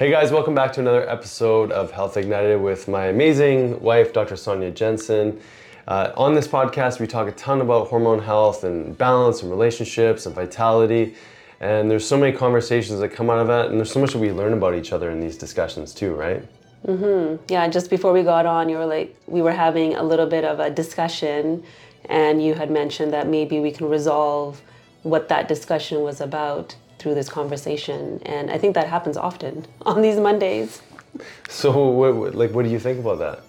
Hey guys, welcome back to another episode of Health Ignited with my amazing wife, Dr. Sonya Jensen. Uh, on this podcast, we talk a ton about hormone health and balance and relationships and vitality. And there's so many conversations that come out of that, and there's so much that we learn about each other in these discussions too, right? Mm-hmm. Yeah, just before we got on, you were like, we were having a little bit of a discussion, and you had mentioned that maybe we can resolve what that discussion was about through this conversation. And I think that happens often on these Mondays. So, what, like, what do you think about that?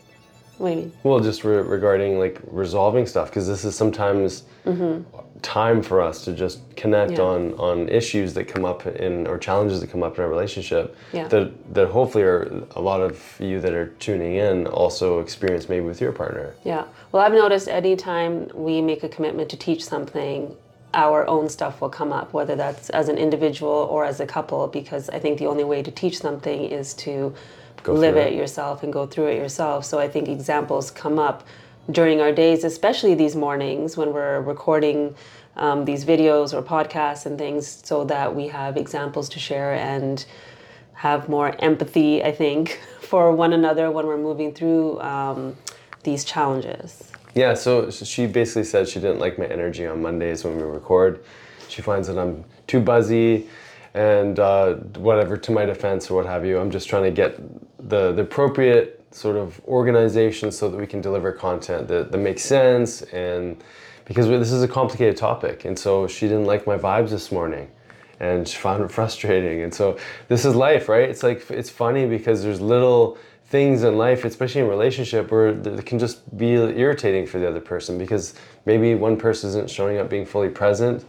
What do you mean? Well, just re- regarding like resolving stuff, because this is sometimes mm-hmm. time for us to just connect yeah. on on issues that come up in or challenges that come up in our relationship. Yeah. That that hopefully are a lot of you that are tuning in also experience maybe with your partner. Yeah. Well, I've noticed anytime we make a commitment to teach something, our own stuff will come up, whether that's as an individual or as a couple, because I think the only way to teach something is to go live it, it yourself and go through it yourself. So I think examples come up during our days, especially these mornings when we're recording um, these videos or podcasts and things, so that we have examples to share and have more empathy, I think, for one another when we're moving through um, these challenges. Yeah, so she basically said she didn't like my energy on Mondays when we record. She finds that I'm too buzzy and uh, whatever to my defense or what have you. I'm just trying to get the, the appropriate sort of organization so that we can deliver content that, that makes sense and because this is a complicated topic and so she didn't like my vibes this morning and she found it frustrating and so this is life right it's like it's funny because there's little things in life especially in relationship where it can just be irritating for the other person because maybe one person isn't showing up being fully present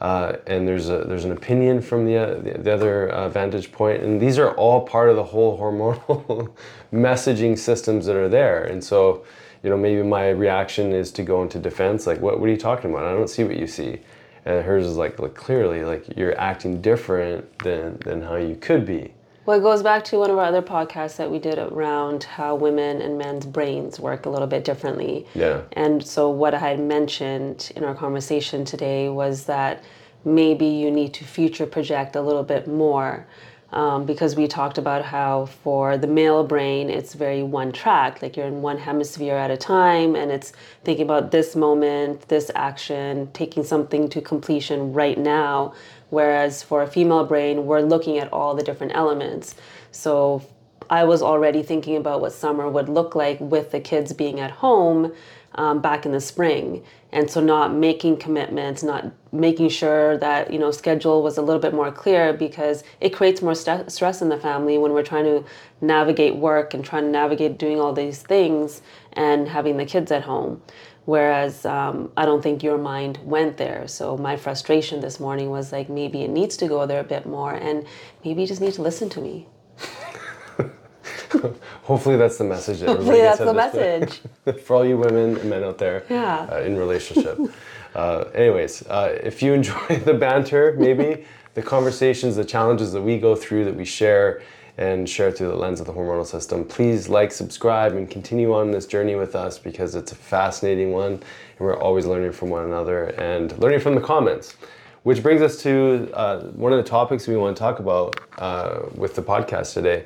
uh, and there's a there's an opinion from the uh, the, the, other uh, vantage point, and these are all part of the whole hormonal messaging systems that are there. And so, you know, maybe my reaction is to go into defense, like, "What what are you talking about? I don't see what you see." And hers is like, like clearly, like you're acting different than than how you could be. Well, it goes back to one of our other podcasts that we did around how women and men's brains work a little bit differently. Yeah. And so, what I had mentioned in our conversation today was that maybe you need to future project a little bit more. Um, because we talked about how for the male brain it's very one track like you're in one hemisphere at a time and it's thinking about this moment this action taking something to completion right now Whereas for a female brain, we're looking at all the different elements. So I was already thinking about what summer would look like with the kids being at home um, back in the spring. And so not making commitments, not making sure that, you know, schedule was a little bit more clear because it creates more st- stress in the family when we're trying to navigate work and trying to navigate doing all these things and having the kids at home. Whereas um, I don't think your mind went there. So my frustration this morning was like, maybe it needs to go there a bit more, and maybe you just need to listen to me. Hopefully that's the message. That Hopefully that's the message. For all you women and men out there yeah. uh, in relationship. uh, anyways, uh, if you enjoy the banter, maybe the conversations, the challenges that we go through, that we share, and share through the lens of the hormonal system. Please like, subscribe, and continue on this journey with us because it's a fascinating one, and we're always learning from one another and learning from the comments. Which brings us to uh, one of the topics we want to talk about uh, with the podcast today.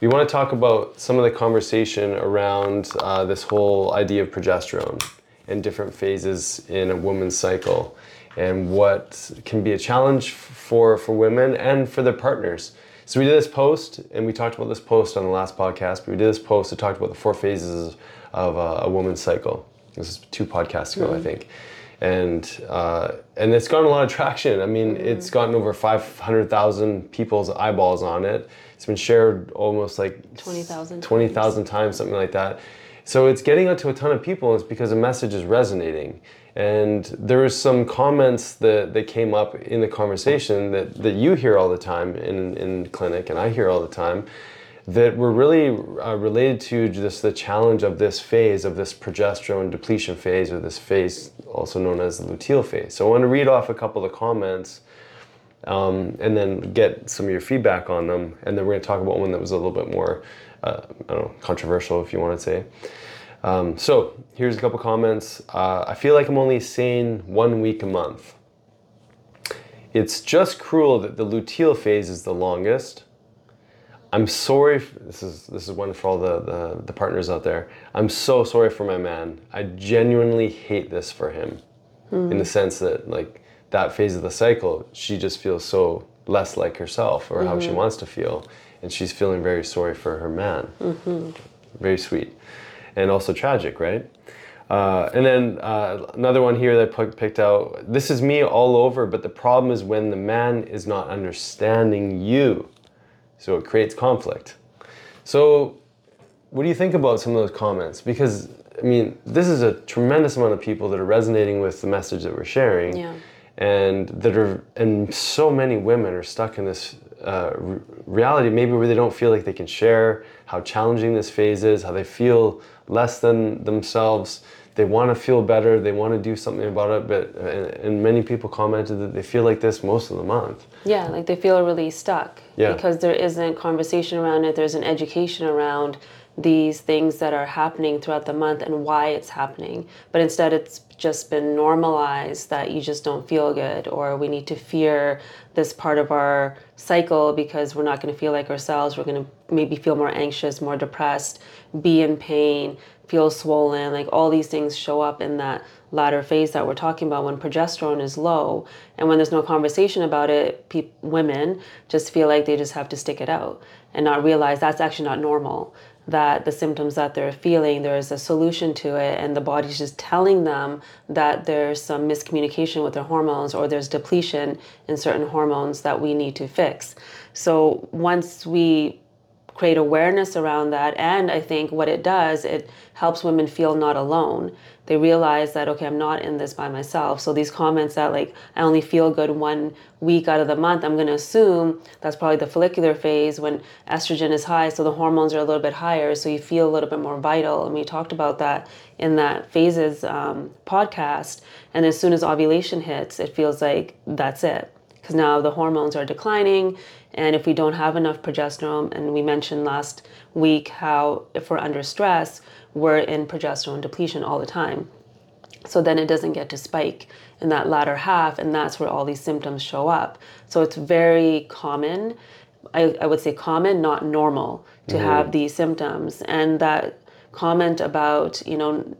We want to talk about some of the conversation around uh, this whole idea of progesterone and different phases in a woman's cycle and what can be a challenge for, for women and for their partners. So we did this post, and we talked about this post on the last podcast. But we did this post that talked about the four phases of a, a woman's cycle. This is two podcasts ago, mm-hmm. I think, and uh, and it's gotten a lot of traction. I mean, mm-hmm. it's gotten over five hundred thousand people's eyeballs on it. It's been shared almost like twenty thousand twenty thousand times, something like that. So it's getting out to a ton of people. It's because the message is resonating, And there was some comments that, that came up in the conversation that, that you hear all the time in, in clinic and I hear all the time that were really uh, related to just the challenge of this phase, of this progesterone depletion phase, or this phase also known as the luteal phase. So I want to read off a couple of comments um, and then get some of your feedback on them. And then we're going to talk about one that was a little bit more, uh, I don't know, controversial, if you want to say. Um, so here's a couple comments. Uh, I feel like I'm only sane one week a month. It's just cruel that the luteal phase is the longest. I'm sorry. this is this is one for all the, the, the partners out there. I'm so sorry for my man. I genuinely hate this for him, mm. in the sense that like that phase of the cycle, she just feels so less like herself or mm-hmm. how she mm-hmm. wants to feel, and she's feeling very sorry for her man. Mm-hmm. Very sweet and also tragic, right? Uh, and then uh, another one here that I picked out. This is me all over, but the problem is when the man is not understanding you, so it creates conflict. So, what do you think about some of those comments? Because I mean, this is a tremendous amount of people that are resonating with the message that we're sharing, yeah. and that are, and so many women are stuck in this uh, reality, maybe where they don't feel like they can share how challenging this phase is, how they feel less than themselves. They want to feel better. They want to do something about it. But and many people commented that they feel like this most of the month. Yeah, like they feel really stuck. Yeah. Because there isn't conversation around it. There's an education around these things that are happening throughout the month and why it's happening. But instead, it's just been normalized that you just don't feel good or we need to fear this part of our cycle because we're not going to feel like ourselves. We're going to maybe feel more anxious, more depressed, be in pain, feel swollen. Like all these things show up in that latter phase that we're talking about when progesterone is low. And when there's no conversation about it, pe- women just feel like they just have to stick it out and not realize that's actually not normal that the symptoms that they're feeling, there's a solution to it, and the body's just telling them that there's some miscommunication with their hormones or there's depletion in certain hormones that we need to fix. So once we create awareness around that, and I think what it does, it helps women feel not alone. They realize that okay i'm not in this by myself. So these comments that like i only feel good one week out of the month i'm going to assume that's probably the follicular phase when estrogen is high so the hormones are a little bit higher so you feel a little bit more vital. And we talked about that in that phases um, podcast. And as soon as ovulation hits it feels like that's it because now the hormones are declining and if we don't have enough progesterone and we mentioned last week how if we're under stress we're in progesterone depletion all the time. So then it doesn't get to spike in that latter half, and that's where all these symptoms show up. So it's very common, I, I would say common, not normal, to mm-hmm. have these symptoms. And that comment about, you know,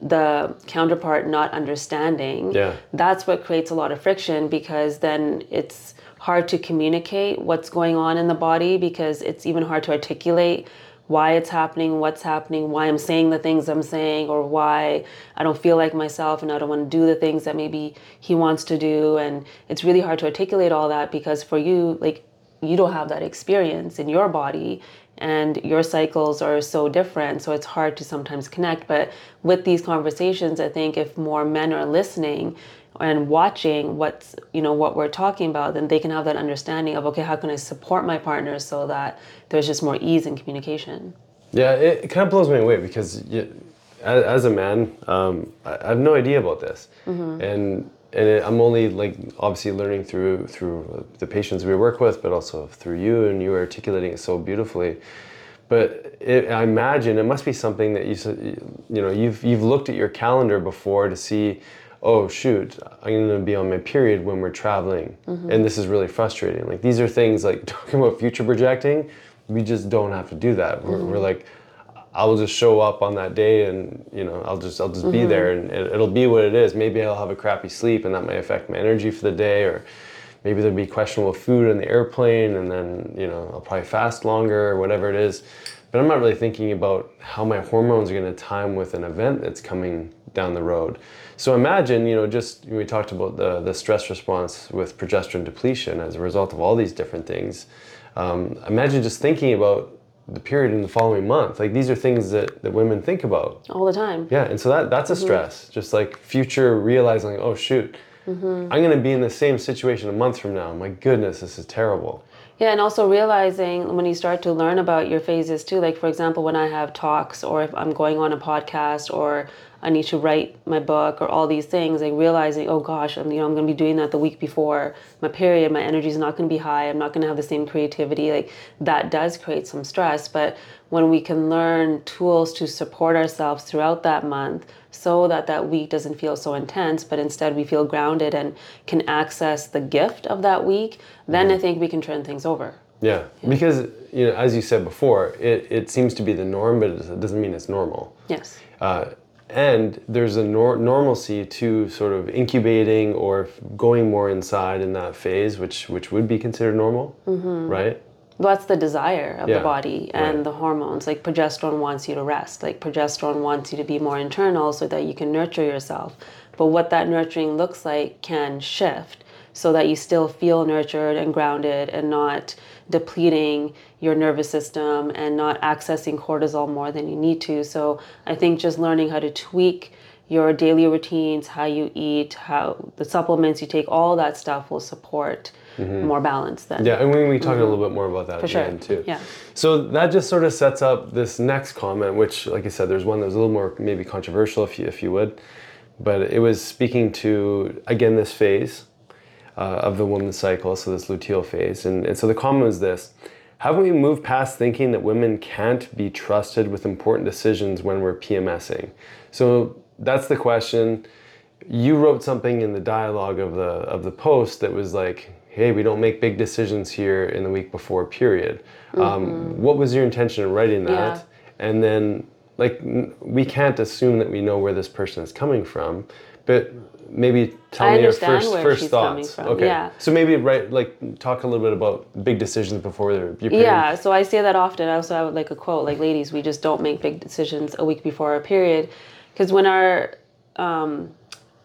the counterpart not understanding, yeah. that's what creates a lot of friction because then it's hard to communicate what's going on in the body because it's even hard to articulate why it's happening, what's happening, why I'm saying the things I'm saying, or why I don't feel like myself and I don't want to do the things that maybe he wants to do. And it's really hard to articulate all that because for you, like, you don't have that experience in your body and your cycles are so different so it's hard to sometimes connect but with these conversations i think if more men are listening and watching what's you know what we're talking about then they can have that understanding of okay how can i support my partner so that there's just more ease in communication? Yeah it, it kind of blows me away because you, as, as, a man um, I, I, have no idea about this. Mm-hmm. and and it, i'm only like obviously learning through through the patients we work with but also through you and you are articulating it so beautifully. But it, I imagine it must be something that you you know you've you've looked at your calendar before to see oh shoot i'm going to be on my period when we're traveling mm-hmm. and this is really frustrating like these are things like talking about future projecting we just don't have to do that mm-hmm. we're, we're, like i'll just show up on that day and you know i'll just i'll just mm-hmm. be there and it'll be what it is maybe i'll have a crappy sleep and that may affect my energy for the day or maybe there'll be questionable food on the airplane and then you know i'll probably fast longer or whatever it is but i'm not really thinking about how my hormones are going to time with an event that's coming down the road so imagine, you know, just we talked about the, the stress response with progesterone depletion as a result of all these different things. Um, imagine just thinking about the period in the following month. Like these are things that, that women think about. all the time. Yeah, and so that that's a stress. Just like future realizing, oh shoot, I'm gonna be in the same situation a month from now. My goodness, this is terrible. Yeah, and also realizing when you start to learn about your phases too, like for example, when I have talks or if I'm going on a podcast or I need to write my book or all these things, like realizing, oh gosh, I'm you know I'm going to be doing that the week before my period. My energy is not going to be high. I'm not going to have the same creativity. Like that does create some stress. But when we can learn tools to support ourselves throughout that month, so that that week doesn't feel so intense, but instead we feel grounded and can access the gift of that week, then I think we can turn things over. Yeah, because you know, as you said before, it, it seems to be the norm, but it doesn't mean it's normal. Yes. Uh, and there's a nor- normalcy to sort of incubating or going more inside in that phase, which which would be considered normal, mm-hmm. right? Well, that's the desire of Yeah, the body and right. the hormones. Like progesterone wants you to rest. Like progesterone wants you to be more internal so that you can nurture yourself. But what that nurturing looks like can shift so that you still feel nurtured and grounded and not depleting your nervous system and not accessing cortisol more than you need to. So I think just learning how to tweak your daily routines, how you eat, how the supplements you take, all that stuff will support more balance then. Mm-hmm. Yeah, and we we talk a little bit more about that at sure. the end too. Yeah. So that just sort of sets up this next comment, which, like I said, there's one that was a little more maybe controversial, if you if you would, but it was speaking to again this phase uh, of the woman's cycle, so this luteal phase, and, and so the comment was this: Haven't we moved past thinking that women can't be trusted with important decisions when we're PMSing? So that's the question. You wrote something in the dialogue of the of the post that was like, "Hey, we don't make big decisions here in the week before period." Um, what was your intention in writing that? Yeah. And then, like, we can't assume that we know where this person is coming from, but maybe tell I me your first first thoughts. Okay. yeah. So maybe right, like, talk a little bit about big decisions before your your period. Yeah, so I say that often. I also have like a quote, like, ladies, we just don't make big decisions a week before our period. Because when our um,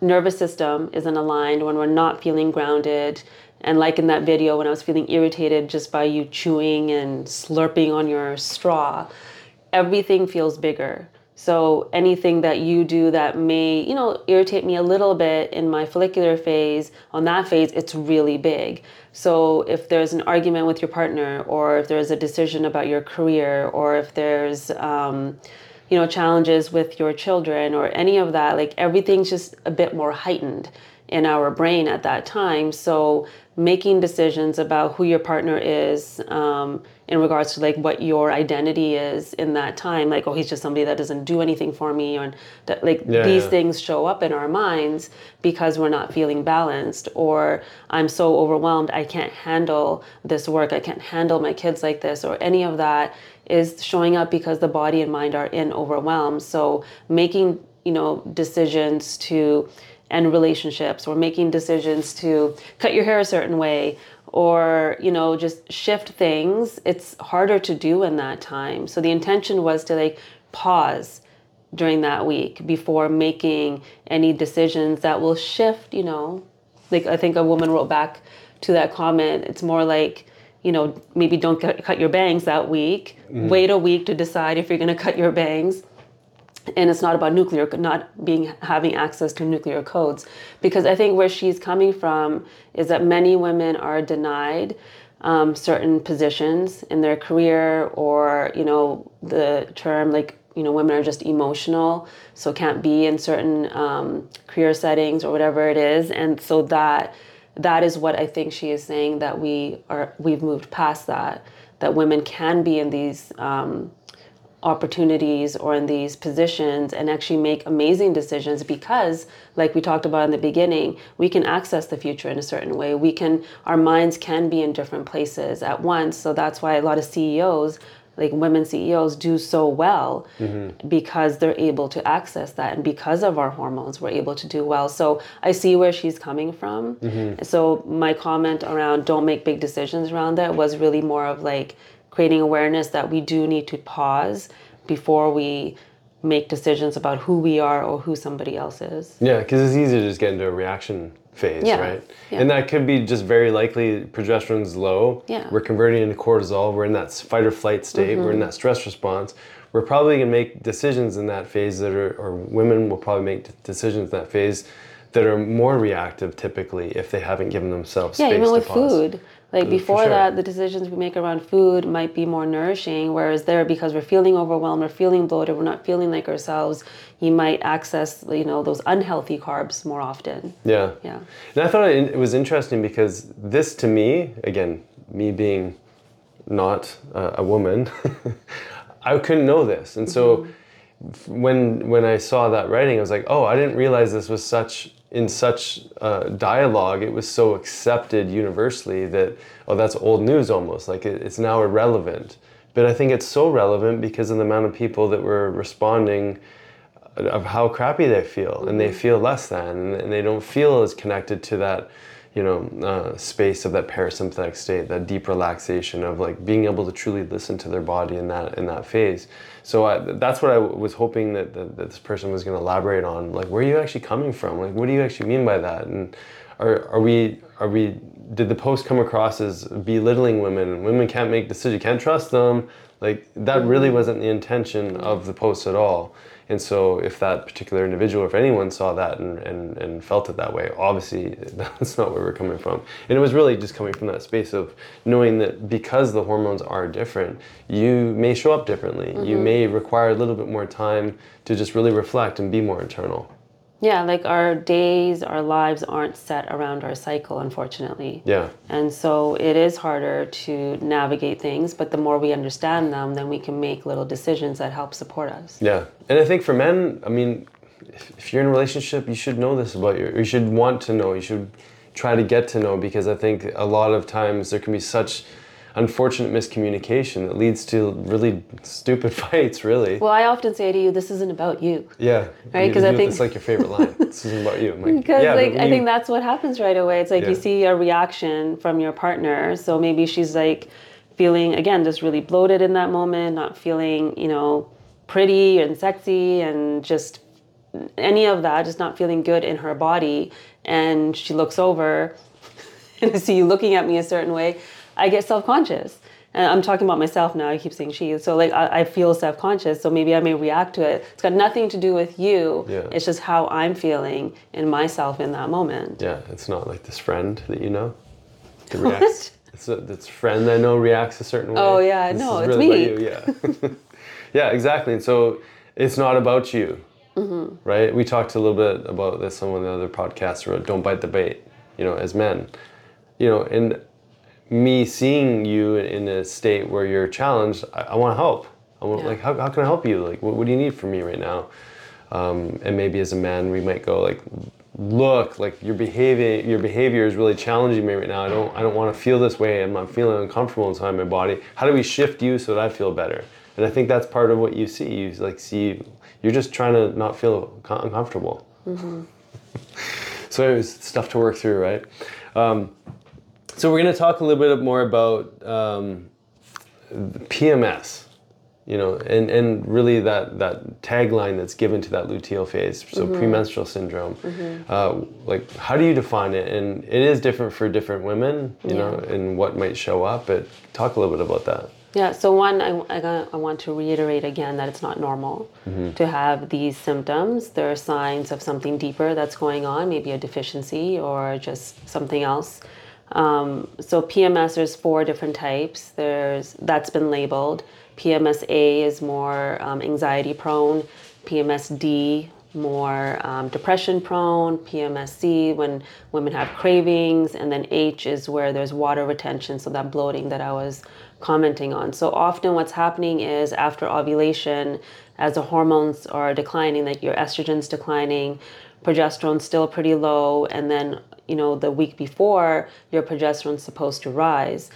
nervous system isn't aligned, when we're not feeling grounded, and like in that video, when I was feeling irritated just by you chewing and slurping on your straw, everything feels bigger. So anything that you do that may, you know, irritate me a little bit in my follicular phase, on that phase, it's really big. So if there's an argument with your partner, or if there's a decision about your career, or if there's, um, you know, challenges with your children, or any of that, like everything's just a bit more heightened in our brain at that time. So making decisions about who your partner is um, in regards to like what your identity is in that time, like oh he's just somebody that doesn't do anything for me, or that like Yeah, these yeah. things show up in our minds because we're not feeling balanced, or I'm so overwhelmed I can't handle this work, I can't handle my kids like this, or any of that is showing up because the body and mind are in overwhelm. So making you know decisions to end relationships or making decisions to cut your hair a certain way or you know just shift things it's harder to do in that time. So the intention was to like pause during that week before making any decisions that will shift you know. Like i think a woman wrote back to that comment it's more like you know maybe don't cut, your bangs that week. Mm-hmm. Wait a week to decide if you're going to cut your bangs and it's not about nuclear not being having access to nuclear codes. Because i think where she's coming from is that many women are denied um, certain positions in their career or you know the term like you know women are just emotional so can't be in certain um, career settings or whatever it is. And so that that is what i think she is saying that we are we've moved past that that women can be in these um, opportunities or in these positions and actually make amazing decisions because like we talked about in the beginning we can access the future in a certain way. We can our minds can be in different places at once. So that's why a lot of CEOs like women CEOs do so well mm-hmm. because they're able to access that. And because of our hormones we're able to do well. So I see where she's coming from. Mm-hmm. So my comment around don't make big decisions around that was really more of like creating awareness that we do need to pause before we make decisions about who we are or who somebody else is. Yeah, because it's easy to just get into a reaction phase, Yeah, right? yeah. And that could be just very likely progesterone's low. Yeah. Mm-hmm. We're converting into cortisol. We're in that fight or flight state. We're in that stress response. We're probably going to make decisions in that phase that are, or women will probably make decisions in that phase that are more reactive typically if they haven't given themselves Yeah, space even to with pause. food. Like before sure. that, the decisions we make around food might be more nourishing, whereas there, because we're feeling overwhelmed, we're feeling bloated, we're not feeling like ourselves, you might access, you know, those unhealthy carbs more often. Yeah. Yeah. And I thought it, was interesting because this to me, again, me being not a, a woman, I couldn't know this. And so mm-hmm. f- when when I saw that writing, I was like, oh, I didn't realize this was such in such uh, dialogue. It was so accepted universally that oh, that's old news almost. Like it, it's now irrelevant. But I think it's so relevant because of the amount of people that were responding of how crappy they feel and they feel less than and- and they don't feel as connected to that you know uh, space of that parasympathetic state that deep relaxation of like being able to truly listen to their body in that in that phase. So I, that's what i w- was hoping that, that, that this person was going to elaborate on like where are you actually coming from? Like what do you actually mean by that? And are, are we are we did the post come across as belittling women? Women can't make decisions you can't trust them. Like that really wasn't the intention of the post at all and so if that particular individual, if anyone saw that and, and, and felt it that way, obviously that's not where we're coming from. And it was really just coming from that space of knowing that because the hormones are different, you may show up differently. You mm-hmm. may require a little bit more time to just really reflect and be more internal. Yeah, like our days, our lives aren't set around our cycle, unfortunately. Yeah. And so it is harder to navigate things, but the more we understand them, then we can make little decisions that help support us. Yeah, and I think for men, I mean, if, you're in a relationship, you should know this about you. You should want to know. You should try to get to know because I think a lot of times there can be such unfortunate miscommunication that leads to really stupid fights. Really. Well, I often say to you, this isn't about you. yeah. Right, 'cause I think- it's like your favorite line. this isn't about you. I'm like, Because yeah, like I you- think that's what happens right away. It's like you see a reaction from your partner. So maybe she's like feeling again just really bloated in that moment, not feeling, you know, pretty and sexy and just any of that, just not feeling good in her body. And she looks over and I see you looking at me a certain way, I get self conscious. And I'm talking about myself now. I keep saying she. So like I, I feel self conscious. So maybe I may react to it. It's got nothing to do with you. Yeah. It's just how I'm feeling in myself in that moment. Yeah, it's not like this friend that you know. That reacts. It's a this friend I know reacts a certain way. Oh, yeah, This no, it's really me. about Yeah, yeah, exactly. And so it's not about you, Mm-hmm. right? We talked a little bit about this on one of the other podcasts. Where don't bite the bait. You know, as men, you know, and me seeing you in a state where you're challenged, I, I want to help. I want Yeah. like how, how can I help you? Like what, what do you need from me right now? Um, and maybe as a man we might go like look like your behavior your behavior is really challenging me right now i don't i don't want to feel this way i'm not feeling uncomfortable inside my body how do we shift you so that i feel better and i think that's part of what you see you like see you're just trying to not feel co- uncomfortable so it was stuff to work through right um, so we're going to talk a little bit more about um, pms you know, and, and really that, that tagline that's given to that luteal phase, so premenstrual syndrome. Uh, like, how do you define it? And it is different for different women, you know, and what might show up. But talk a little bit about that. Yeah, so one, I, I, I want to reiterate again that it's not normal to have these symptoms. There are signs of something deeper that's going on, maybe a deficiency or just something else. Um, so PMS, there's four different types. There's that's been labeled. PMS A is more um, anxiety prone. PMS D more um, depression prone, PMSC when women have cravings, and then H is where there's water retention, so that bloating that I was commenting on. So often what's happening is after ovulation, as the hormones are declining, like your estrogen's declining, progesterone's still pretty low, and then you know the week before your progesterone's supposed to rise.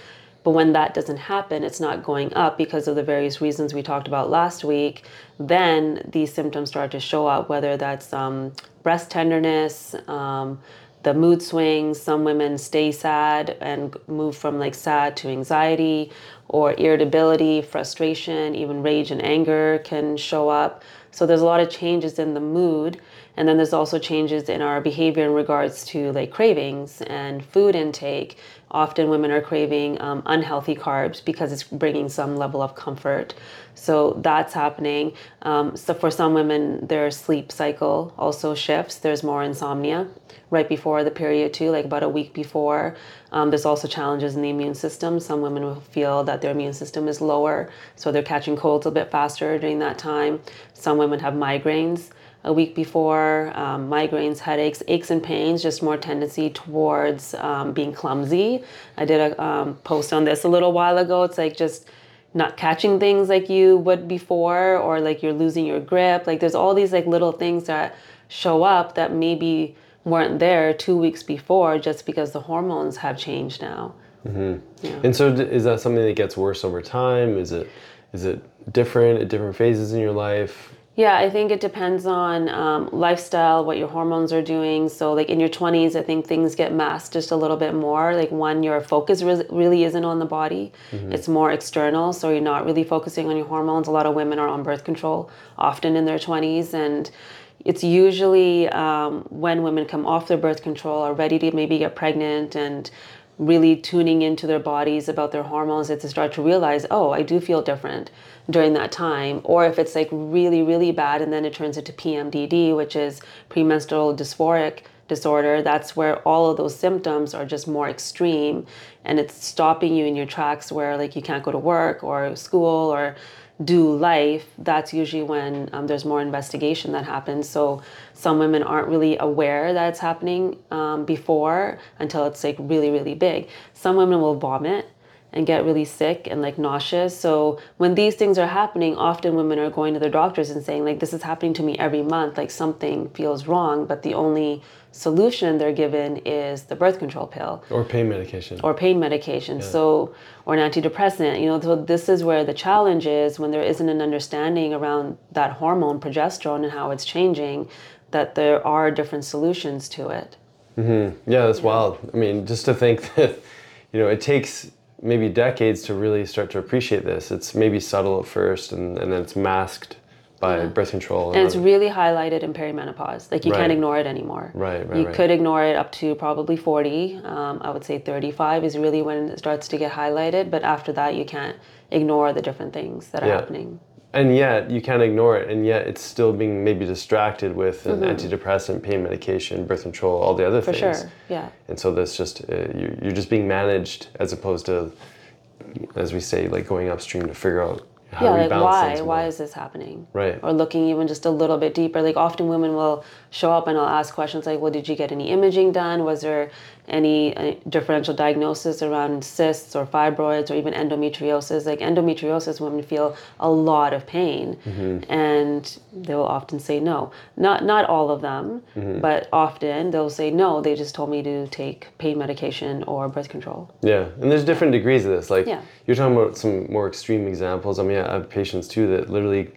But when that doesn't happen, it's not going up because of the various reasons we talked about last week. Then these symptoms start to show up, whether that's um, breast tenderness, um, the mood swings. Some women stay sad and move from like sad to anxiety, or irritability, frustration, even rage and anger can show up. So there's a lot of changes in the mood. And then there's also changes in our behavior in regards to like cravings and food intake. Often women are craving um, unhealthy carbs because it's bringing some level of comfort. So that's happening. Um, so for some women, their sleep cycle also shifts. There's more insomnia right before the period too, like about a week before. Um, there's also challenges in the immune system. Some women will feel that their immune system is lower, so they're catching colds a bit faster during that time. Some women have migraines a week before, um, migraines, headaches, aches and pains, just more tendency towards um, being clumsy. I did a um, post on this a little while ago. It's like just not catching things like you would before, or like you're losing your grip. Like there's all these like little things that show up that maybe weren't there two weeks before just because the hormones have changed now. Mm-hmm. Yeah. And so, is that something that gets worse over time? Is it is it different at different phases in your life? Yeah, I think it depends on um, lifestyle, what your hormones are doing. So, like in your 20s, I think things get masked just a little bit more. Like, one, your focus re- really isn't on the body, mm-hmm. it's more external. So, you're not really focusing on your hormones. A lot of women are on birth control, often in their 20s. And it's usually um, when women come off their birth control, are ready to maybe get pregnant and really tuning into their bodies about their hormones that they start to realize, oh, I do feel different during that time. Or if it's like really, really bad and then it turns into PMDD, which is premenstrual dysphoric disorder, that's where all of those symptoms are just more extreme and it's stopping you in your tracks where like you can't go to work or school or do life, that's usually when um, there's more investigation that happens. So some women aren't really aware that it's happening um, before until it's like really, really big. Some women will vomit and get really sick and like nauseous. So when these things are happening, often women are going to their doctors and saying like this is happening to me every month, like something feels wrong, but the only solution they're given is the birth control pill or pain medication or pain medication yeah. so or an antidepressant you know so this is where the challenge is when there isn't an understanding around that hormone progesterone and how it's changing that there are different solutions to it mm-hmm. yeah that's yeah. wild i mean just to think that you know it takes maybe decades to really start to appreciate this it's maybe subtle at first and, and then it's masked by yeah. birth control. And, and it's really highlighted in perimenopause. Like you right. can't ignore it anymore. Right, right. You right. could ignore it up to probably 40. Um, I would say 35 is really when it starts to get highlighted. But after that, you can't ignore the different things that are yeah. happening. And yet you can't ignore it, and yet it's still being maybe distracted with an mm-hmm. antidepressant, pain medication, birth control, all the other For things. For sure, yeah. And so that's just uh, you're just being managed as opposed to, as we say, like going upstream to figure out how yeah, like why? Why is this happening? Right. Or looking even just a little bit deeper. Like often women will show up and I'll ask questions like, well, did you get any imaging done? Was there any, any differential diagnosis around cysts or fibroids or even endometriosis? Like endometriosis, women feel a lot of pain, mm-hmm. and they will often say no. Not not all of them, mm-hmm. but often they'll say no. They just told me to take pain medication or birth control. Yeah, and there's different degrees of this. Like yeah. you're talking about some more extreme examples. I mean, I have patients too that literally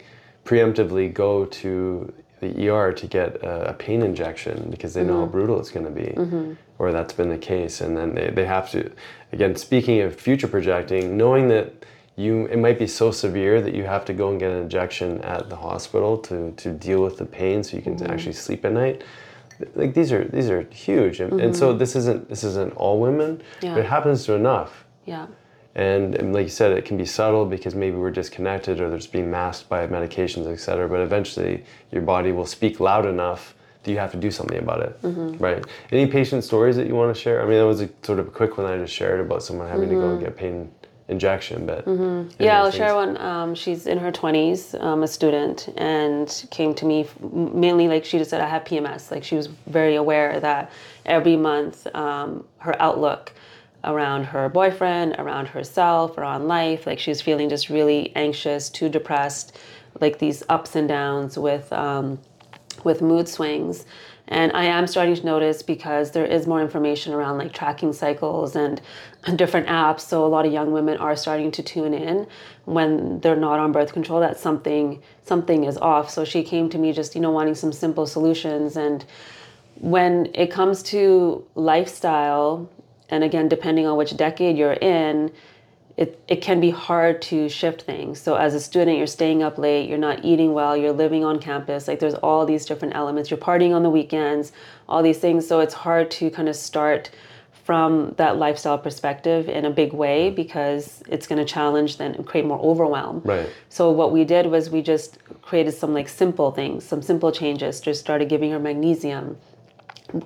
preemptively go to the ER to get a, pain injection because they mm-hmm. know how mm-hmm. brutal it's going to be, mm-hmm. Or that's been the case. And then they, they have to, again, speaking of future projecting, knowing that you it might be so severe that you have to go and get an injection at the hospital to, to deal with the pain so you can mm-hmm. actually sleep at night like these are these are huge and, and so mm-hmm. this isn't this isn't all women yeah. but it happens to enough yeah and, and, like you said, it can be subtle because maybe we're disconnected or there's being masked by medications, et cetera. But eventually, your body will speak loud enough that you have to do something about it, mm-hmm. right? Any patient stories that you want to share? I mean, that was a, sort of a quick one I just shared about someone having mm-hmm. to go and mm-hmm. get pain injection, but mm-hmm. yeah, I'll things? share one. Um, she's in her twenties, um, a student, and came to me mainly like she just said I have PMS. Like she was very aware that every month um, her outlook around her boyfriend, around herself, around life. Like she was feeling just really anxious, too depressed, like these ups and downs with um, with mood swings. And I am starting to notice because there is more information around like tracking cycles and, different apps. So a lot of young women are starting to tune in when they're not on birth control that something something is off. So she came to me just you know wanting some simple solutions and when it comes to lifestyle and again depending on which decade you're in it, it can be hard to shift things. So as a student, you're staying up late, you're not eating well, you're living on campus. Like there's all these different elements. You're partying on the weekends, all these things. So it's hard to kind of start from that lifestyle perspective in a big way because it's going to challenge then create more overwhelm. Right. So what we did was we just created some like simple things, some simple changes. Just started giving her magnesium,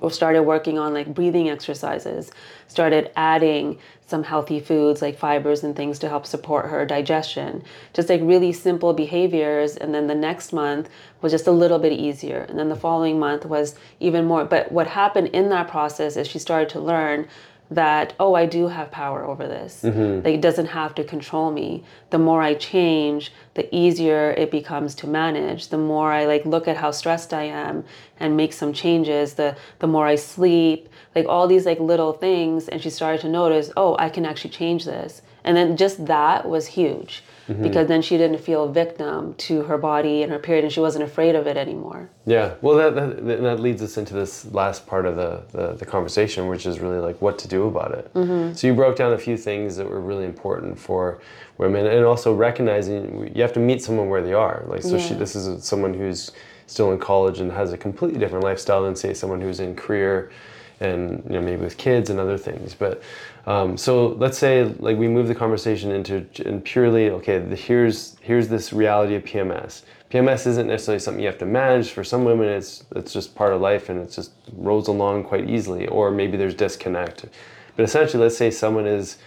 started working on like breathing exercises, started adding some healthy foods like fibers and things to help support her digestion. Just like really simple behaviors. And then the next month was just a little bit easier. And then the following month was even more. But what happened in that process is she started to learn that oh i do have power over this. Mm-hmm. Like it doesn't have to control me. The more i change the easier it becomes to manage. The more i like look at how stressed i am and make some changes the the more i sleep. Like all these like little things. And she started to notice oh i can actually change this. And then just that was huge Mm-hmm. because then she didn't feel a victim to her body and her period and she wasn't afraid of it anymore. Yeah, well, that, that that leads us into this last part of the, the, the conversation, which is really like what to do about it. Mm-hmm. So you broke down a few things that were really important for women, and also recognizing you have to meet someone where they are. Like, so she, this is someone who's still in college and has a completely different lifestyle than say someone who's in career and you know maybe with kids and other things. But um, so let's say like we move the conversation into and purely okay the, here's here's this reality of pms pms isn't necessarily something you have to manage. For some women it's it's just part of life and it just rolls along quite easily or maybe there's disconnect. But essentially let's say someone is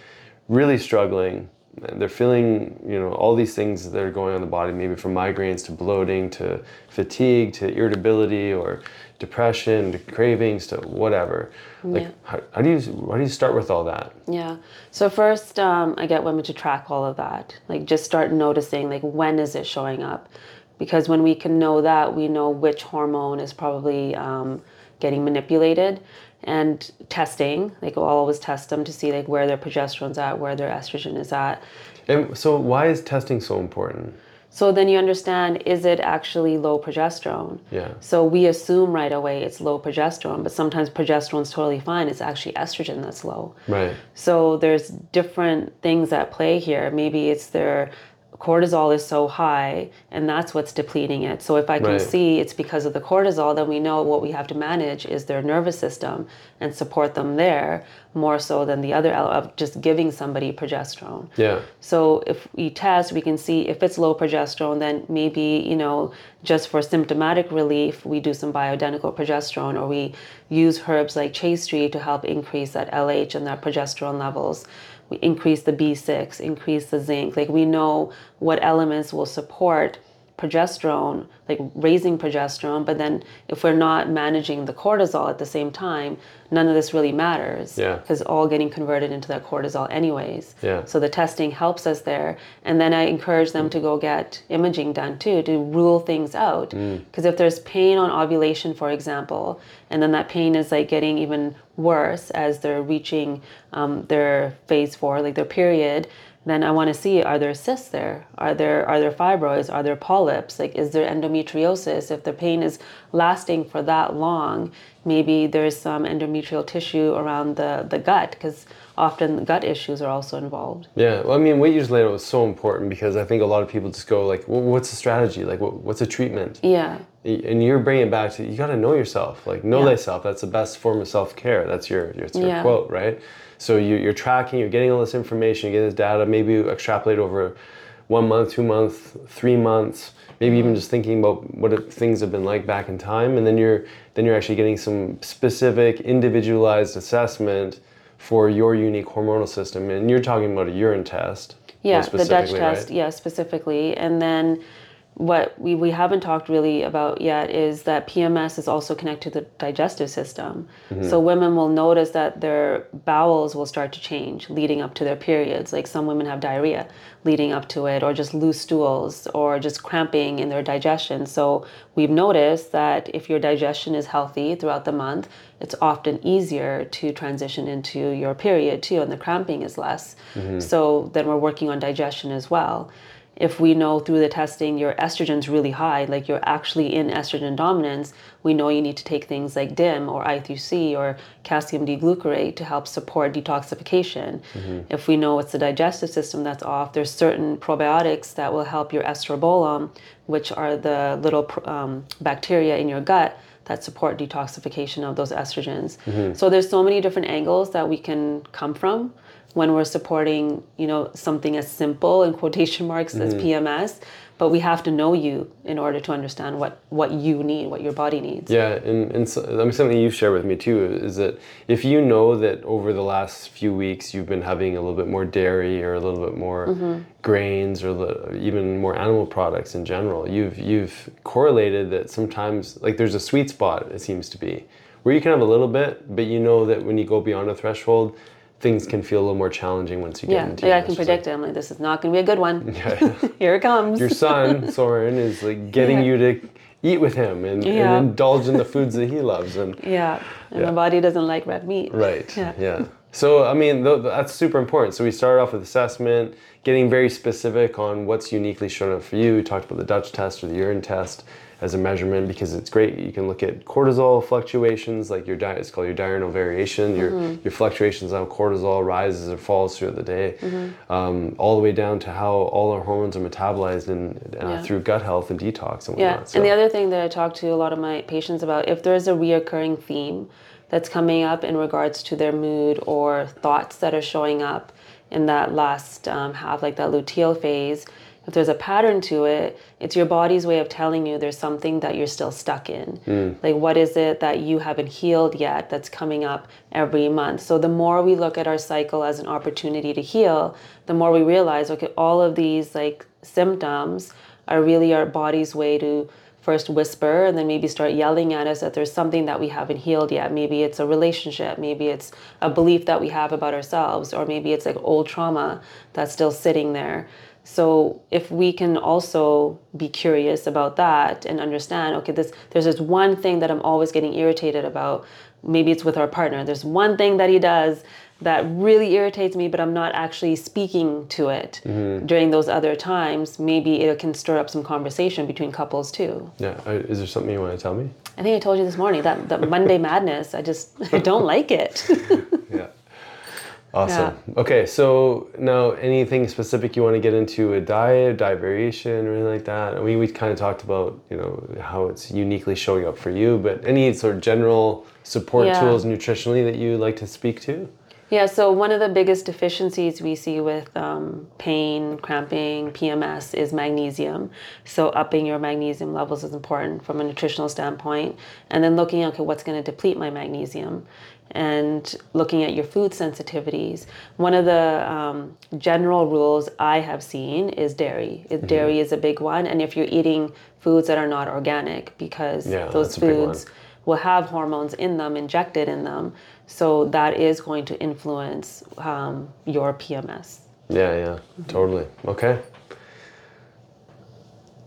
really struggling they're feeling you know all these things that are going on in the body maybe from migraines to bloating to fatigue to irritability or depression to cravings to whatever like Yeah. how, how do you how do you start with all that Yeah. So first, um, I get women to track all of that. Like, just start noticing, like, when is it showing up? Because when we can know that, we know which hormone is probably um, getting manipulated. And testing, like, we'll always test them to see like where their progesterone's at, where their estrogen is at. and so why is testing so important So then you understand, is it actually low progesterone? yeah So we assume right away it's low progesterone, but sometimes progesterone's totally fine. It's actually estrogen that's low. right So there's different things at play here. Maybe it's their cortisol is so high and that's what's depleting it. So if I can Right. see it's because of the cortisol, then we know what we have to manage is their nervous system and support them there more so than the other of just giving somebody progesterone. yeah So if we test, we can see if it's low progesterone, then maybe, you know, just for symptomatic relief, we do some bioidentical progesterone or we use herbs like chaste tree to help increase that LH and that progesterone levels. Increase the B6, increase the zinc. Like we know what elements will support progesterone, like raising progesterone, but then if we're not managing the cortisol at the same time, none of this really matters. Yeah. Because all getting converted into that cortisol anyways. Yeah. So the testing helps us there. And then I encourage them to go get imaging done too to rule things out. Because if there's pain on ovulation, for example, and then that pain is like getting even worse as they're reaching um, their phase four, like their period, then I want to see are there cysts there? Are there are there fibroids? Are there polyps? Like is there endometriosis? If the pain is lasting for that long, maybe there's some endometrial tissue around the, the gut because often gut issues are also involved. Yeah, well, I mean, weight years later was so important because I think a lot of people just go like, well, "What's the strategy? Like, what, what's a treatment?" Yeah. And you're bringing it back to you got to know yourself. Like, know Yeah. thyself. That's the best form of self care. That's your your, your Yeah. quote, right? So you, you're tracking, you're getting all this information, you're getting this data. Maybe you extrapolate over one month, two months, three months. Maybe even just thinking about what it, things have been like back in time, and then you're then you're actually getting some specific, individualized assessment for your unique hormonal system. And you're talking about a urine test. Yeah, the Dutch test, right? yeah, specifically. And then what we, we haven't talked really about yet is that PMS is also connected to the digestive system. Mm-hmm. So women will notice that their bowels will start to change leading up to their periods. Like some women have diarrhea leading up to it, or just loose stools, or just cramping in their digestion. So we've noticed that if your digestion is healthy throughout the month, it's often easier to transition into your period too, and the cramping is less. So then we're working on digestion as well. If we know through the testing your estrogen's really high, like you're actually in estrogen dominance, we know you need to take things like DIM or I3C or calcium D-glucarate to help support detoxification. Mm-hmm. If we know it's the digestive system that's off, there's certain probiotics that will help your estrobolome, which are the little um, bacteria in your gut that support detoxification of those estrogens. Mm-hmm. So there's so many different angles that we can come from when we're supporting, you know, something as simple in quotation marks mm-hmm. as PMS, but we have to know you in order to understand what what you need, what your body needs. Yeah, and and so, I mean something you share with me too is that if you know that over the last few weeks you've been having a little bit more dairy or a little bit more mm-hmm. grains or the, even more animal products in general, you've you've correlated that sometimes like there's a sweet spot it seems to be where you can have a little bit, but you know that when you go beyond a threshold things can feel a little more challenging once you get yeah, into yeah, I can predict it. I'm like, this is not going to be a good one. Yeah. Here it comes. Your son, Soren, is like getting yeah. you to eat with him and, yeah. and, indulge in the foods that he loves. And yeah, and yeah. my body doesn't like red meat. Right. Yeah. yeah. So I mean, th- that's super important. So we started off with assessment, getting very specific on what's uniquely shown up for you. We talked about the Dutch test or the urine test as a measurement because it's great. You can look at cortisol fluctuations, like your diet. It's called your diurnal variation. Your mm-hmm. your fluctuations on cortisol rises or falls throughout the day, mm-hmm. um, all the way down to how all our hormones are metabolized and uh, yeah. through gut health and detox and whatnot. Yeah, so. and the other thing that I talk to a lot of my patients about, if there's a reoccurring theme that's coming up in regards to their mood or thoughts that are showing up in that last um, half, like that luteal phase if there's a pattern to it, it's your body's way of telling you there's something that you're still stuck in. Mm. Like, what is it that you haven't healed yet that's coming up every month? So, the more we look at our cycle as an opportunity to heal, the more we realize, okay, all of these like symptoms are really our body's way to first whisper and then maybe start yelling at us that there's something that we haven't healed yet. Maybe it's a relationship, maybe it's a belief that we have about ourselves, or maybe it's like old trauma that's still sitting there. So if we can also be curious about that and understand, okay, this there's this one thing that I'm always getting irritated about. Maybe it's with our partner. There's one thing that he does that really irritates me, but I'm not actually speaking to it mm-hmm. during those other times. Maybe it can stir up some conversation between couples too. Yeah. Uh, is there something you want to tell me? I think I told you this morning that the Monday madness. I just I don't like it. yeah. Awesome. Yeah. Okay, so now anything specific you want to get into a diet, diet variation, or anything like that? I mean, we kind of talked about you know how it's uniquely showing up for you, but any sort of general support yeah. tools nutritionally that you like to speak to? Yeah, so one of the biggest deficiencies we see with um, pain, cramping, PMS is magnesium. So upping your magnesium levels is important from a nutritional standpoint, and then looking at okay, what's going to deplete my magnesium and looking at your food sensitivities. One of the um, general rules I have seen is dairy. Mm-hmm. Dairy is a big one, and if you're eating foods that are not organic, because yeah, those foods will have hormones in them, injected in them, so that is going to influence um, your PMS. Yeah, yeah, mm-hmm. totally. Okay.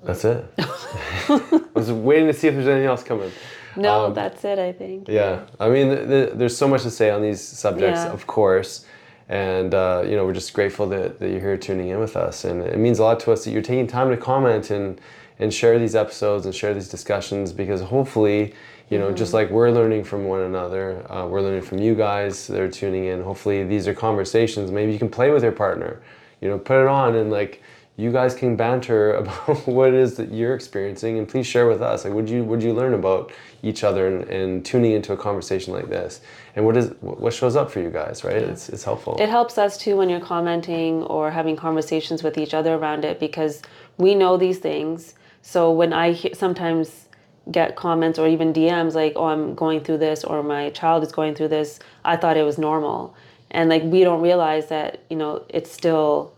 That's it. I was waiting to see if there's anything else coming. No, um, that's it, I think. Yeah. I mean, the, the, there's so much to say on these subjects, yeah. of course. And, uh, you know, we're just grateful that, that you're here tuning in with us. And it means a lot to us that you're taking time to comment and, and share these episodes and share these discussions because hopefully, you know, mm-hmm. just like we're learning from one another, uh, we're learning from you guys that are tuning in. Hopefully, these are conversations. Maybe you can play with your partner, you know, put it on and like, you guys can banter about what it is that you're experiencing and please share with us. Like would you what you learn about each other and, and, tuning into a conversation like this? And what is what shows up for you guys right? Yeah. it's, it's helpful. It helps us too when you're commenting or having conversations with each other around it because we know these things. So when i sometimes get comments or even dms like oh i'm going through this or my child is going through this i thought it was normal. And like we don't realize that you know it's still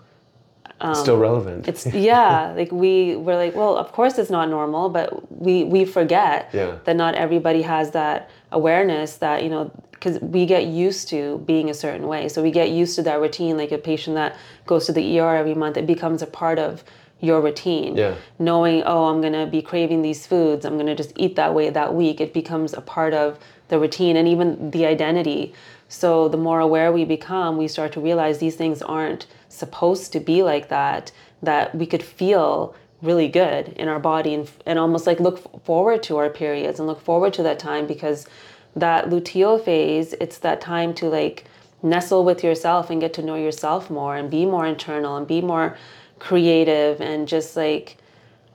um, still relevant. It's yeah, like we we're like, well, of course it's not normal, but we we forget yeah. that not everybody has that awareness that you know because we get used to being a certain way. So we get used to that routine. Like a patient that goes to the ER every month, it becomes a part of your routine. Yeah. Knowing, oh, I'm gonna be craving these foods. I'm gonna just eat that way that week. It becomes a part of the routine and even the identity. So the more aware we become, we start to realize these things aren't supposed to be like that. that we could feel really good in our body and, and almost like look forward to our periods and look forward to that time because that luteal phase it's that time to like nestle with yourself and get to know yourself more and be more internal and be more creative and just like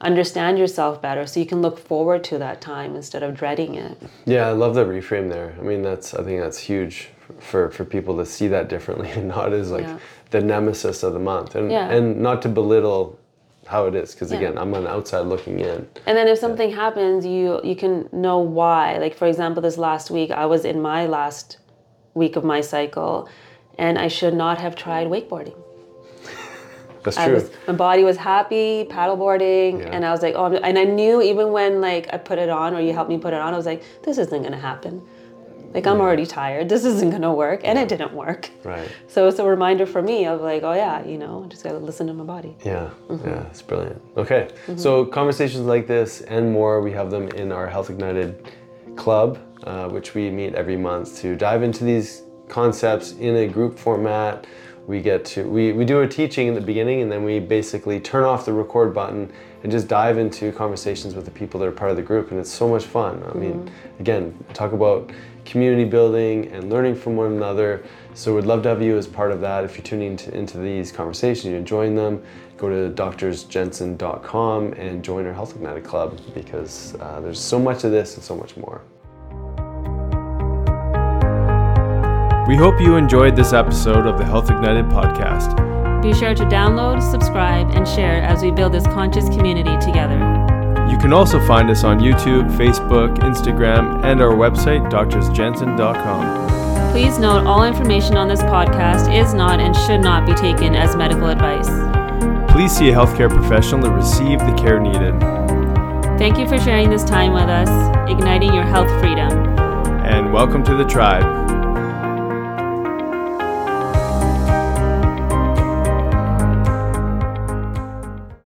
understand yourself better so you can look forward to that time instead of dreading it yeah i love the reframe there i mean that's i think that's huge for for people to see that differently and not as like Yeah. The nemesis of the month and Yeah. and not to belittle how it is because Yeah. again i'm on the outside looking in And then if something happens, you you can know why. Like for example, this last week I was in my last week of my cycle and I should not have tried wakeboarding. that's I true was my body was happy paddleboarding Yeah. and I was like, "Oh, and I knew even when like I put it on or you helped me put it on, I was like, this isn't going to happen. Like I'm already tired. This isn't to work." And it didn't work. right So it's a reminder for me of like, "Oh yeah, you know, I just got to listen to my body." Yeah, Mm-hmm. yeah, it's brilliant. Okay, so conversations like this and more, we have them in our Health Ignited Club, uh, which we meet every month to dive into these concepts in a group format. We get to we, we do a teaching in the beginning, and then we basically turn off the record button and just dive into conversations with the people that are part of the group, and it's so much fun. I mean, again, talk about community building and learning from one another. So we'd love to have you as part of that. If you're tuning to, into these conversations, you're enjoying them, go to doctorsjensen.com and join our Health Ignited Club because uh, there's so much of this and so much more. We hope you enjoyed this episode of the Health Ignited podcast. Be sure to download, subscribe, and share as we build this conscious community together. You can also find us on YouTube, Facebook, Instagram, and our website, doctorsjensen.com. Please note all information on this podcast is not and should not be taken as medical advice. Please see a healthcare professional to receive the care needed. Thank you for sharing this time with us, igniting your health freedom. And welcome to the tribe.